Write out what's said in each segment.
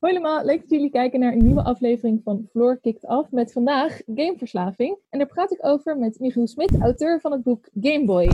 Hoi allemaal, leuk dat jullie kijken naar een nieuwe aflevering van Floor Kicked Off met vandaag gameverslaving. En daar praat ik over met Michiel Smit, auteur van het boek Game Boy.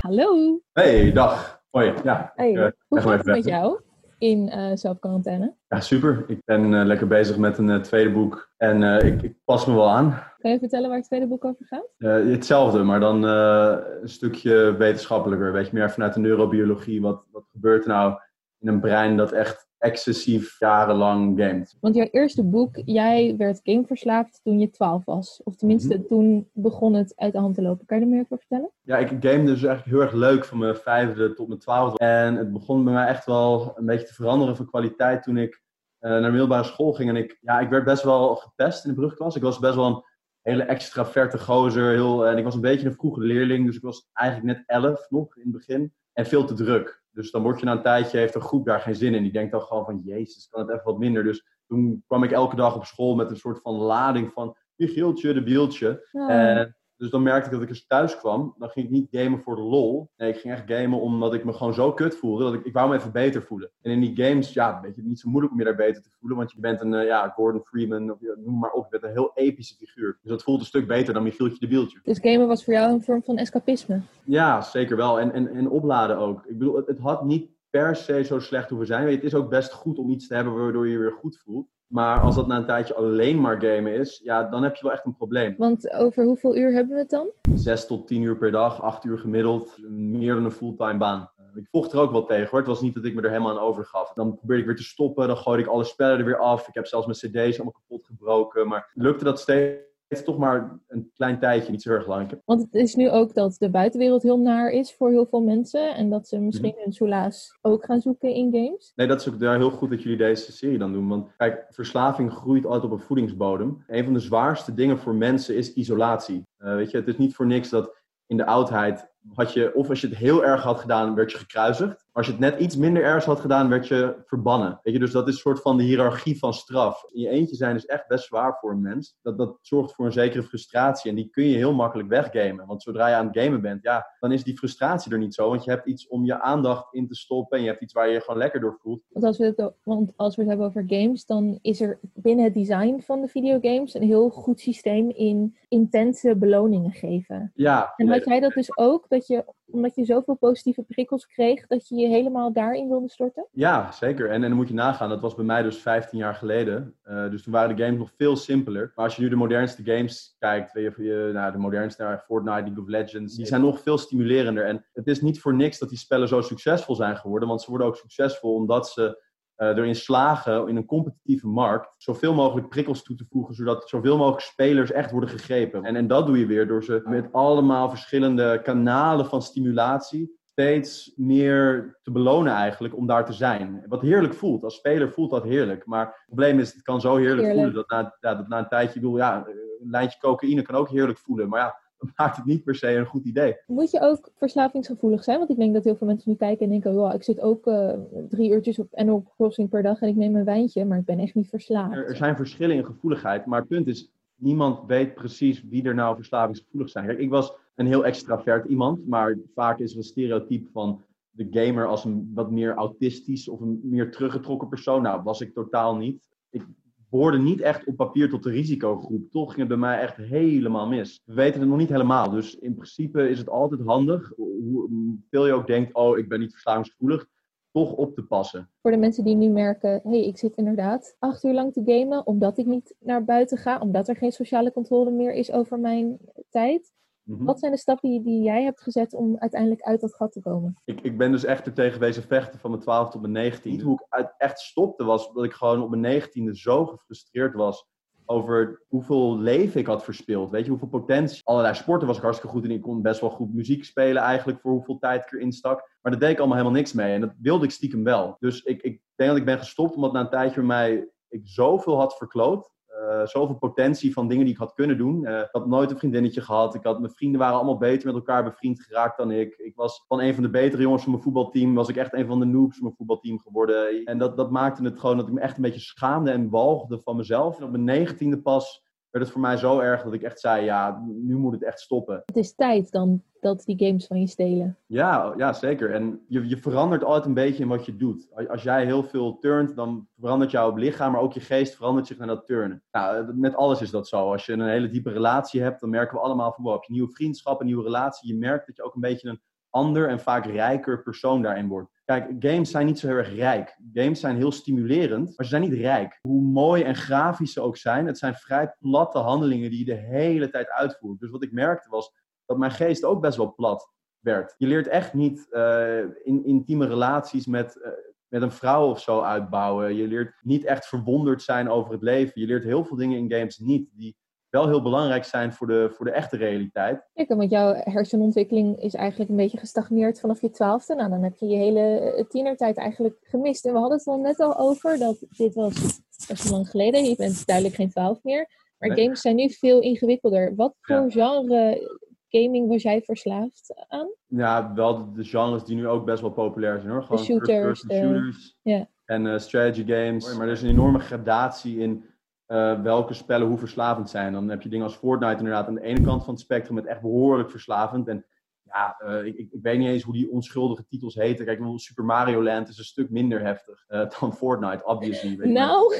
Hallo. Hey, dag. Hoi, ja. Hey, uh, hoe gaat het met jou in uh, zelfquarantaine? Ja, super. Ik ben uh, lekker bezig met een tweede boek en ik, ik, pas me wel aan. Kan je vertellen waar het tweede boek over gaat? hetzelfde, maar dan een stukje wetenschappelijker. Weet je, meer vanuit de neurobiologie. Wat, wat gebeurt er nou in een brein dat echt excessief jarenlang gamet. Want jouw eerste boek, jij werd gameverslaafd toen je 12 was. Of tenminste, Mhm. toen begon het uit de hand te lopen. Kan je er meer over vertellen? Ja, ik game dus eigenlijk heel erg leuk van mijn vijfde tot mijn twaalfde. En het begon bij mij echt wel een beetje te veranderen van kwaliteit toen ik uh, naar middelbare school ging. En ik, ja, ik werd best wel gepest in de brugklas. Ik was best wel een hele extraverte gozer. Heel, en ik was een beetje een vroege leerling. Dus ik was eigenlijk net elf nog in het begin. En veel te druk. Dus dan word je na een tijdje, heeft een groep daar geen zin in. Die denkt dan gewoon van, jezus, kan het even wat minder. Dus toen kwam ik elke dag op school met een soort van lading van, je gieltje, de bieltje. En dus dan merkte ik dat ik eens thuis kwam. Dan ging ik niet gamen voor de lol. Nee, ik ging echt gamen omdat ik me gewoon zo kut voelde. Dat ik, ik wou me even beter voelen. En in die games, ja, weet je, niet zo moeilijk om je daar beter te voelen. Want je bent een, uh, ja, Gordon Freeman, of, ja, noem maar op. Je bent een heel epische figuur. Dus dat voelt een stuk beter dan Michieltje de Bieltje. Dus gamen was voor jou een vorm van escapisme? Ja, zeker wel. En, en, en opladen ook. Ik bedoel, het, het had niet per se zo slecht hoeven zijn. Het is ook best goed om iets te hebben waardoor je je weer goed voelt. Maar als dat na een tijdje alleen maar gamen is, ja, dan heb je wel echt een probleem. Want over hoeveel uur hebben we het dan? Zes tot tien uur per dag, acht uur gemiddeld. Meer dan een fulltime baan. Ik vocht er ook wel tegen hoor. Het was niet dat ik me er helemaal aan overgaf. Dan probeerde ik weer te stoppen. Dan gooide ik alle spellen er weer af. Ik heb zelfs mijn cd's allemaal kapot gebroken. Maar lukte dat steeds toch maar een klein tijdje, niet zo erg lang. Want het is nu ook dat de buitenwereld heel naar is voor heel veel mensen. En dat ze misschien hun soelaas ook gaan zoeken in games. Nee, dat is ook daar heel goed dat jullie deze serie dan doen. Want kijk, verslaving groeit altijd op een voedingsbodem. Een van de zwaarste dingen voor mensen is isolatie. Uh, weet je, het is niet voor niks dat in de oudheid had je, of als je het heel erg had gedaan, werd je gekruisigd. Als je het net iets minder erg had gedaan, werd je verbannen. Weet je, dus dat is een soort van de hiërarchie van straf. In je eentje zijn is echt best zwaar voor een mens. Dat, dat zorgt voor een zekere frustratie. En die kun je heel makkelijk weggamen. Want zodra je aan het gamen bent, ja, dan is die frustratie er niet zo. Want je hebt iets om je aandacht in te stoppen. En je hebt iets waar je je gewoon lekker door voelt. Want als we het, want als we het hebben over games, dan is er binnen het design van de videogames een heel goed systeem in intense beloningen geven. Ja. En had jij dat dus ook? Dat je, omdat je zoveel positieve prikkels kreeg, dat je je helemaal daarin wilde storten? Ja, zeker. En, en dan moet je nagaan, dat was bij mij dus 15 jaar geleden. Uh, dus toen waren de games nog veel simpeler. Maar als je nu de modernste games kijkt, weet je, je nou, de modernste Fortnite, League of Legends, die zijn nog veel stimulerender. En het is niet voor niks dat die spellen zo succesvol zijn geworden, want ze worden ook succesvol omdat ze erin slagen in een competitieve markt zoveel mogelijk prikkels toe te voegen, zodat zoveel mogelijk spelers echt worden gegrepen. En, en dat doe je weer door ze met allemaal verschillende kanalen van stimulatie steeds meer te belonen eigenlijk om daar te zijn. Wat heerlijk voelt. Als speler voelt dat heerlijk. Maar het probleem is, het kan zo heerlijk, Heerlijk. voelen dat na, ja, dat na een tijdje, ik bedoel, ja, een lijntje cocaïne kan ook heerlijk voelen. Maar ja, maakt het niet per se een goed idee. Moet je ook verslavingsgevoelig zijn? Want ik denk dat heel veel mensen nu kijken en denken, wow, ik zit ook uh, drie uurtjes op Animal Crossing per dag en ik neem een wijntje, maar ik ben echt niet verslaafd. Er, er zijn verschillen in gevoeligheid, maar het punt is, niemand weet precies wie er nou verslavingsgevoelig zijn. Kijk, ik was een heel extravert iemand, maar vaak is er een stereotype van de gamer als een wat meer autistisch of een meer teruggetrokken persoon. Nou, was ik totaal niet. Ik behoorde niet echt op papier tot de risicogroep. Toch ging het bij mij echt helemaal mis. We weten het nog niet helemaal, dus in principe is het altijd handig, hoeveel je ook denkt, oh, ik ben niet verslavingsgevoelig, toch op te passen. Voor de mensen die nu merken, hé, hey, ik zit inderdaad acht uur lang te gamen, omdat ik niet naar buiten ga, omdat er geen sociale controle meer is over mijn tijd. Mhm. Wat zijn de stappen die jij hebt gezet om uiteindelijk uit dat gat te komen? Ik, ik ben dus echt er tegen wezen vechten van mijn 12 tot mijn 19. Hoe ik uit, echt stopte was dat ik gewoon op mijn 19e zo gefrustreerd was over hoeveel leven ik had verspeeld. Weet je, hoeveel potentie. Allerlei sporten was ik hartstikke goed in. Ik kon best wel goed muziek spelen eigenlijk voor hoeveel tijd ik erin stak. Maar daar deed ik allemaal helemaal niks mee. En dat wilde ik stiekem wel. Dus ik, ik denk dat ik ben gestopt omdat na een tijdje bij mij ik zoveel had verkloot. Uh, zoveel potentie van dingen die ik had kunnen doen. Uh, ik had nooit een vriendinnetje gehad. Ik had, mijn vrienden waren allemaal beter met elkaar bevriend geraakt dan ik. Ik was van een van de betere jongens van mijn voetbalteam. Was ik echt een van de noobs van mijn voetbalteam geworden. En dat, dat maakte het gewoon dat ik me echt een beetje schaamde en walgde van mezelf. En op mijn negentiende pas werd het voor mij zo erg dat ik echt zei, ja, nu moet het echt stoppen. Het is tijd dan dat die games van je stelen. Ja, ja zeker. En je, je verandert altijd een beetje in wat je doet. Als jij heel veel turnt, dan verandert jouw lichaam, maar ook je geest verandert zich naar dat turnen. Nou, met alles is dat zo. Als je een hele diepe relatie hebt, dan merken we allemaal van, wow, heb je nieuwe vriendschap, een nieuwe relatie. Je merkt dat je ook een beetje een ander en vaak rijker persoon daarin wordt. Kijk, games zijn niet zo heel erg rijk. Games zijn heel stimulerend, maar ze zijn niet rijk. Hoe mooi en grafisch ze ook zijn, het zijn vrij platte handelingen die je de hele tijd uitvoert. Dus wat ik merkte was dat mijn geest ook best wel plat werd. Je leert echt niet uh, in, intieme relaties met, uh, met een vrouw of zo uitbouwen. Je leert niet echt verwonderd zijn over het leven. Je leert heel veel dingen in games niet die wel heel belangrijk zijn voor de, voor de echte realiteit. Kijk, want jouw hersenontwikkeling is eigenlijk een beetje gestagneerd vanaf je twaalfde. Nou, dan heb je je hele eh, tienertijd eigenlijk gemist. En we hadden het al net al over dat dit was best lang geleden. Je bent duidelijk geen twaalf meer. Maar games zijn nu veel ingewikkelder. Wat voor genre gaming was jij verslaafd aan? Ja, wel de, genres die nu ook best wel populair zijn hoor. Gewoon de shooters. Shooters ja. En uh, strategy games. Maar er is een enorme gradatie in uh, welke spellen hoe verslavend zijn. Dan heb je dingen als Fortnite inderdaad aan de ene kant van het spectrum met echt behoorlijk verslavend. En ja, uh, ik, ik, weet niet eens hoe die onschuldige titels heten. Kijk, Super Mario Land is een stuk minder heftig uh, dan Fortnite, obviously. Weet nou,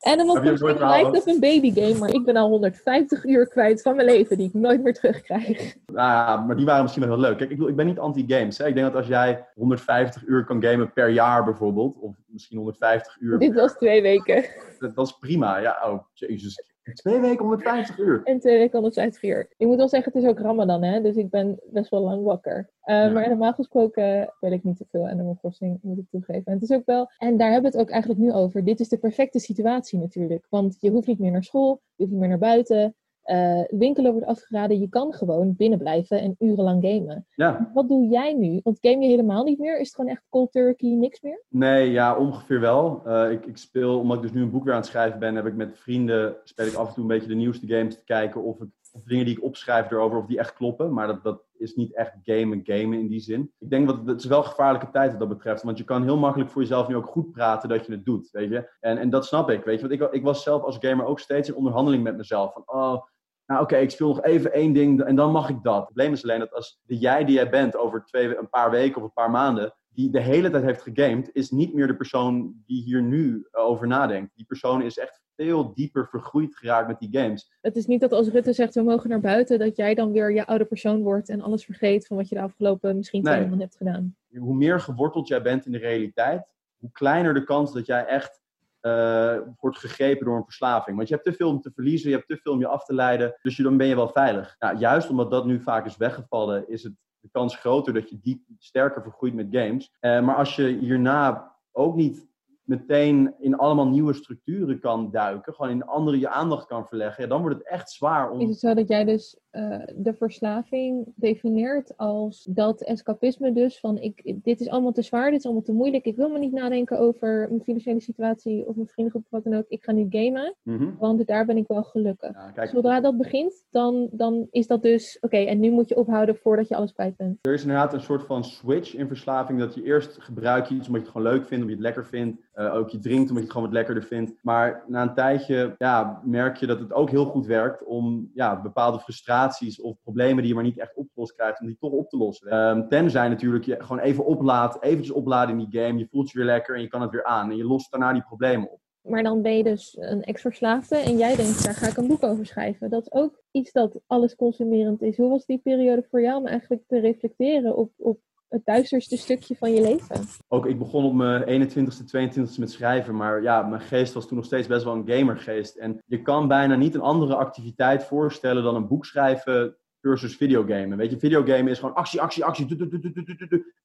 Animal Crossing lijkt op een babygame, maar ik ben al 150 uur kwijt van mijn leven die ik nooit meer terugkrijg. Nou ja, maar die waren misschien wel heel leuk. Kijk, ik, ik ben niet anti-games. Ik denk dat als jij 150 uur kan gamen per jaar bijvoorbeeld, of misschien 150 uur... Dit was twee weken. Dat, dat is prima. Ja, oh, jezus. Twee weken 150 uur. En twee weken 150 uur. Ik moet wel zeggen, het is ook Ramadan, hè? Dus ik ben best wel lang wakker. Uh, ja. Maar normaal gesproken weet ik niet te veel Animal Crossing, moet ik toegeven. En het is ook wel, en daar hebben we het ook eigenlijk nu over. Dit is de perfecte situatie natuurlijk. Want je hoeft niet meer naar school, je hoeft niet meer naar buiten. Uh, winkelen wordt afgeraden. Je kan gewoon binnen blijven en urenlang gamen. Ja. Wat doe jij nu? Want game je helemaal niet meer? Is het gewoon echt cold turkey, niks meer? Nee, ja, ongeveer wel. Uh, ik, ik, speel, omdat ik dus nu een boek weer aan het schrijven ben, heb ik met vrienden, speel ik af en toe een beetje de nieuwste games te kijken of, ik, of dingen die ik opschrijf erover, of die echt kloppen. Maar dat, dat is niet echt gamen, gamen in die zin. Ik denk dat het is wel een gevaarlijke tijd wat dat betreft. Want je kan heel makkelijk voor jezelf nu ook goed praten dat je het doet, weet je. En, en dat snap ik, weet je. Want ik, ik was zelf als gamer ook steeds in onderhandeling met mezelf. Van, oh, nou oké, okay, ik speel nog even één ding en dan mag ik dat. Het probleem is alleen dat als de jij die jij bent over twee, een paar weken of een paar maanden, die de hele tijd heeft gegamed, is niet meer de persoon die hier nu over nadenkt. Die persoon is echt veel dieper vergroeid geraakt met die games. Het is niet dat als Rutte zegt we mogen naar buiten, dat jij dan weer je oude persoon wordt en alles vergeet van wat je de afgelopen misschien twee nee. maanden hebt gedaan. Hoe meer geworteld jij bent in de realiteit, hoe kleiner de kans dat jij echt uh, wordt gegrepen door een verslaving. Want je hebt te veel om te verliezen, je hebt te veel om je af te leiden. Dus je, dan ben je wel veilig. Nou, juist omdat dat nu vaak is weggevallen, is het de kans groter dat je diep sterker vergroeit met games. Uh, maar als je hierna ook niet meteen in allemaal nieuwe structuren kan duiken, gewoon in andere je aandacht kan verleggen, ja, dan wordt het echt zwaar om. Is het zo dat jij dus uh, de verslaving defineert als dat escapisme dus van ik, dit is allemaal te zwaar, dit is allemaal te moeilijk, ik wil me niet nadenken over mijn financiële situatie of mijn vriendengroep of wat dan ook, ik ga nu gamen, mm -hmm. want daar ben ik wel gelukkig. Ja, Zodra dat begint, dan, dan is dat dus oké, okay, en nu moet je ophouden voordat je alles kwijt bent. Er is inderdaad een soort van switch in verslaving dat je eerst gebruik je iets omdat je het gewoon leuk vindt, omdat je het lekker vindt, uh, ook je drinkt omdat je het gewoon wat lekkerder vindt, maar na een tijdje ja, merk je dat het ook heel goed werkt om ja, bepaalde of problemen die je maar niet echt opgelost krijgt, om die toch op te lossen. Um, tenzij natuurlijk je gewoon even oplaat, eventjes opladen in die game, je voelt je weer lekker en je kan het weer aan en je lost daarna die problemen op. Maar dan ben je dus een ex-verslaafde en jij denkt, daar ga ik een boek over schrijven. Dat is ook iets dat alles consumerend is. Hoe was die periode voor jou om eigenlijk te reflecteren op, op het duisterste stukje van je leven? Ook ik begon op mijn 21ste, 22ste met schrijven, maar ja, mijn geest was toen nog steeds best wel een gamergeest. En je kan bijna niet een andere activiteit voorstellen dan een boek schrijven versus videogamen. Weet je, videogamen is gewoon actie, actie, actie,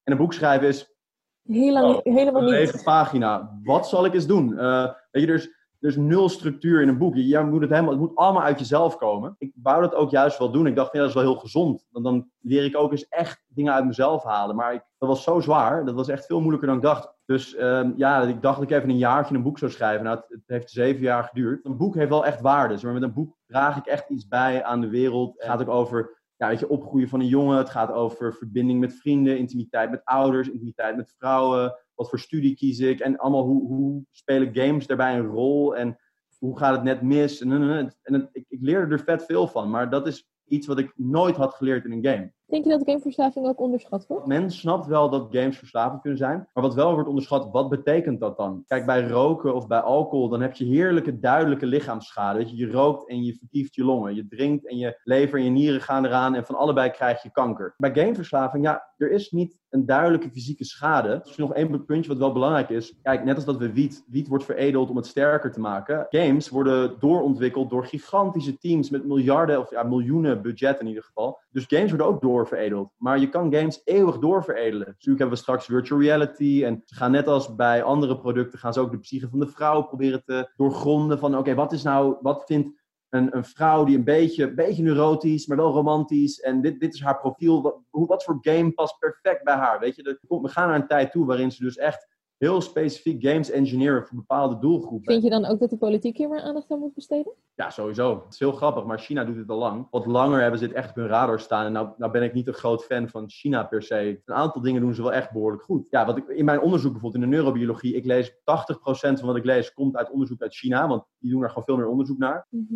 en een boek schrijven is... Heel lang, oh, helemaal niet. Een lege pagina. Wat zal ik eens doen? Uh, weet je, dus is nul structuur in een boek. Je, moet het, helemaal, het moet allemaal uit jezelf komen. Ik wou dat ook juist wel doen. Ik dacht, ja, dat is wel heel gezond. Dan, dan leer ik ook eens echt dingen uit mezelf halen. Maar ik, dat was zo zwaar. Dat was echt veel moeilijker dan ik dacht. Dus um, ja, ik dacht dat ik even een jaartje een boek zou schrijven. Nou, het, heeft zeven jaar geduurd. Een boek heeft wel echt waarde. Dus met een boek draag ik echt iets bij aan de wereld. Het gaat ook over ja, weet je, opgroeien van een jongen. Het gaat over verbinding met vrienden, intimiteit met ouders, intimiteit met vrouwen. Wat voor studie kies ik? En allemaal hoe, hoe spelen games daarbij een rol? En hoe gaat het net mis? En, en, en ik, ik leerde er vet veel van, maar dat is iets wat ik nooit had geleerd in een game. Denk je dat gameverslaving ook onderschat wordt? Men snapt wel dat games verslavend kunnen zijn. Maar wat wel wordt onderschat, wat betekent dat dan? Kijk, bij roken of bij alcohol, dan heb je heerlijke, duidelijke lichaamsschade. Weet je, je rookt en je verkieft je longen. Je drinkt en je lever en je nieren gaan eraan. En van allebei krijg je kanker. Bij gameverslaving, ja, er is niet een duidelijke fysieke schade. Dus nog één puntje wat wel belangrijk is. Kijk, net als dat we wiet, wiet wordt veredeld om het sterker te maken. Games worden doorontwikkeld door gigantische teams met miljarden of ja, miljoenen budget in ieder geval. Dus games worden ook doorveredeld. Maar je kan games eeuwig doorveredelen. Dus natuurlijk hebben we straks virtual reality. En ze gaan net als bij andere producten, gaan ze ook de psyche van de vrouw proberen te doorgronden. Van oké, wat is nou, wat vindt een, een vrouw die een beetje, beetje neurotisch, maar wel romantisch. En dit, dit is haar profiel. Wat, wat voor game past perfect bij haar? Weet je, we gaan naar een tijd toe waarin ze dus echt heel specifiek games engineeren voor bepaalde doelgroepen. Vind je dan ook dat de politiek hier meer aandacht aan moet besteden? Ja, sowieso. Het is heel grappig, maar China doet het al lang. Wat langer hebben ze dit echt op hun radar staan. En nou, nou ben ik niet een groot fan van China per se. Een aantal dingen doen ze wel echt behoorlijk goed. Ja, wat ik in mijn onderzoek bijvoorbeeld in de neurobiologie, ik lees 80% van wat ik lees komt uit onderzoek uit China, want die doen er gewoon veel meer onderzoek naar. Mm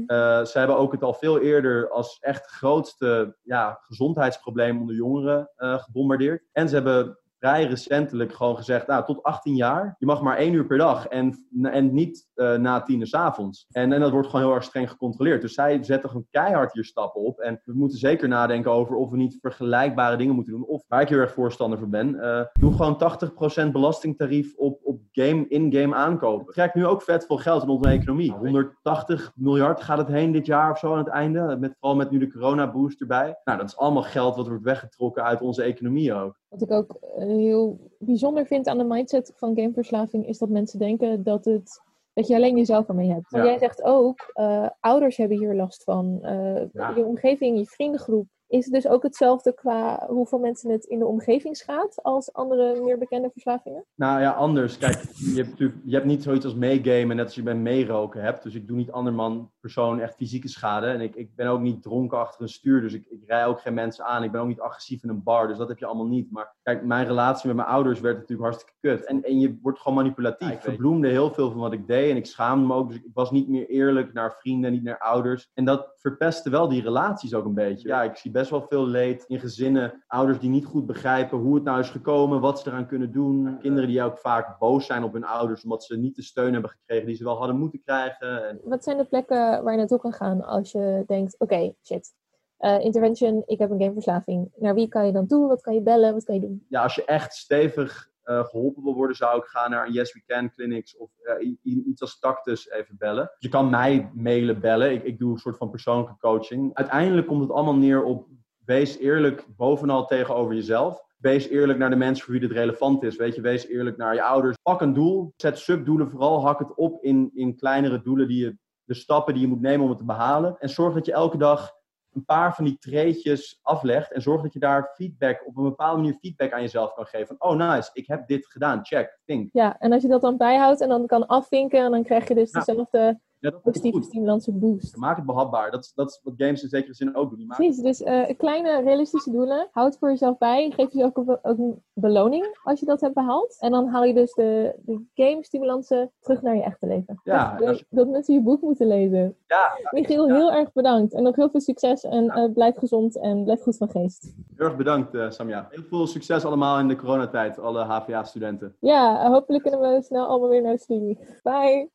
ze hebben ook het al veel eerder als echt grootste ja, gezondheidsprobleem onder jongeren uh, gebombardeerd. En ze hebben vrij recentelijk gewoon gezegd, nou, tot 18 jaar, je mag maar één uur per dag en, en niet uh, na tien uur s avonds. En, en dat wordt gewoon heel erg streng gecontroleerd. Dus zij zetten gewoon keihard hier stappen op. En we moeten zeker nadenken over of we niet vergelijkbare dingen moeten doen. Of waar ik heel erg voorstander voor ben, uh, doe gewoon 80% belastingtarief op, op game, in-game aankopen. Het krijgt nu ook vet veel geld in onze economie. 180 miljard gaat het heen dit jaar of zo aan het einde. Met, vooral met nu de corona-boost erbij. Nou, dat is allemaal geld wat wordt weggetrokken uit onze economie ook. Wat ik ook heel bijzonder vind aan de mindset van gameverslaving is dat mensen denken dat, het, dat je alleen jezelf ermee hebt. Maar jij zegt ook, uh, ouders hebben hier last van, uh, je omgeving, je vriendengroep. Is het dus ook hetzelfde qua hoeveel mensen het in de omgeving schaadt als andere meer bekende verslavingen? Nou ja, anders. Kijk, je hebt, natuurlijk, je hebt niet zoiets als meegamen, net als je bij meeroken hebt. Dus ik doe niet anderman persoon echt fysieke schade. En ik, ik ben ook niet dronken achter een stuur, dus ik, ik rij ook geen mensen aan. Ik ben ook niet agressief in een bar, dus dat heb je allemaal niet. Maar kijk, mijn relatie met mijn ouders werd natuurlijk hartstikke kut. En, en je wordt gewoon manipulatief. ik verbloemde heel veel van wat ik deed en ik schaamde me ook. Dus ik was niet meer eerlijk naar vrienden, niet naar ouders. En dat verpestte wel die relaties ook een beetje. Ja, ik zie best wel veel leed in gezinnen. Ouders die niet goed begrijpen hoe het nou is gekomen, wat ze eraan kunnen doen. Kinderen die ook vaak boos zijn op hun ouders omdat ze niet de steun hebben gekregen die ze wel hadden moeten krijgen. Wat zijn de plekken waar je naartoe kan gaan als je denkt: oké, shit. Uh, intervention, ik heb een gameverslaving. Naar wie kan je dan toe? Wat kan je bellen? Wat kan je doen? Ja, als je echt stevig uh, geholpen wil worden, zou ik gaan naar een Yes We Can clinics of uh, iets als Tactus even bellen. Je kan mij mailen, bellen. Ik, ik doe een soort van persoonlijke coaching. Uiteindelijk komt het allemaal neer op wees eerlijk bovenal tegenover jezelf. Wees eerlijk naar de mensen voor wie dit relevant is. Weet je, wees eerlijk naar je ouders. Pak een doel. Zet subdoelen vooral. Hak het op in, in kleinere doelen die je de stappen die je moet nemen om het te behalen. En zorg dat je elke dag een paar van die treetjes aflegt. En zorg dat je daar feedback, op een bepaalde manier feedback aan jezelf kan geven. Van, oh nice, ik heb dit gedaan, check, think. Ja, en als je dat dan bijhoudt en dan kan afvinken, en dan krijg je dus dezelfde ja, dat stimulans boost. Maak het behapbaar. Dat is, dat is wat games in zekere zin ook doen. Precies, dus uh, kleine realistische doelen. Houd voor jezelf bij. Geef jezelf ook, ook een beloning als je dat hebt behaald. En dan haal je dus de, de game stimulansen terug naar je echte leven. Ja, dus, dat mensen je boek moeten lezen. Ja, Michiel, heel erg bedankt. En nog heel veel succes. En uh, blijf gezond en blijf goed van geest. Heel erg bedankt, uh, Samja. Heel veel succes allemaal in de coronatijd. Alle HVA-studenten. Ja, hopelijk kunnen we snel allemaal weer naar de studie. Bye!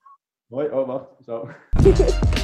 Hoi, oh wacht, zo.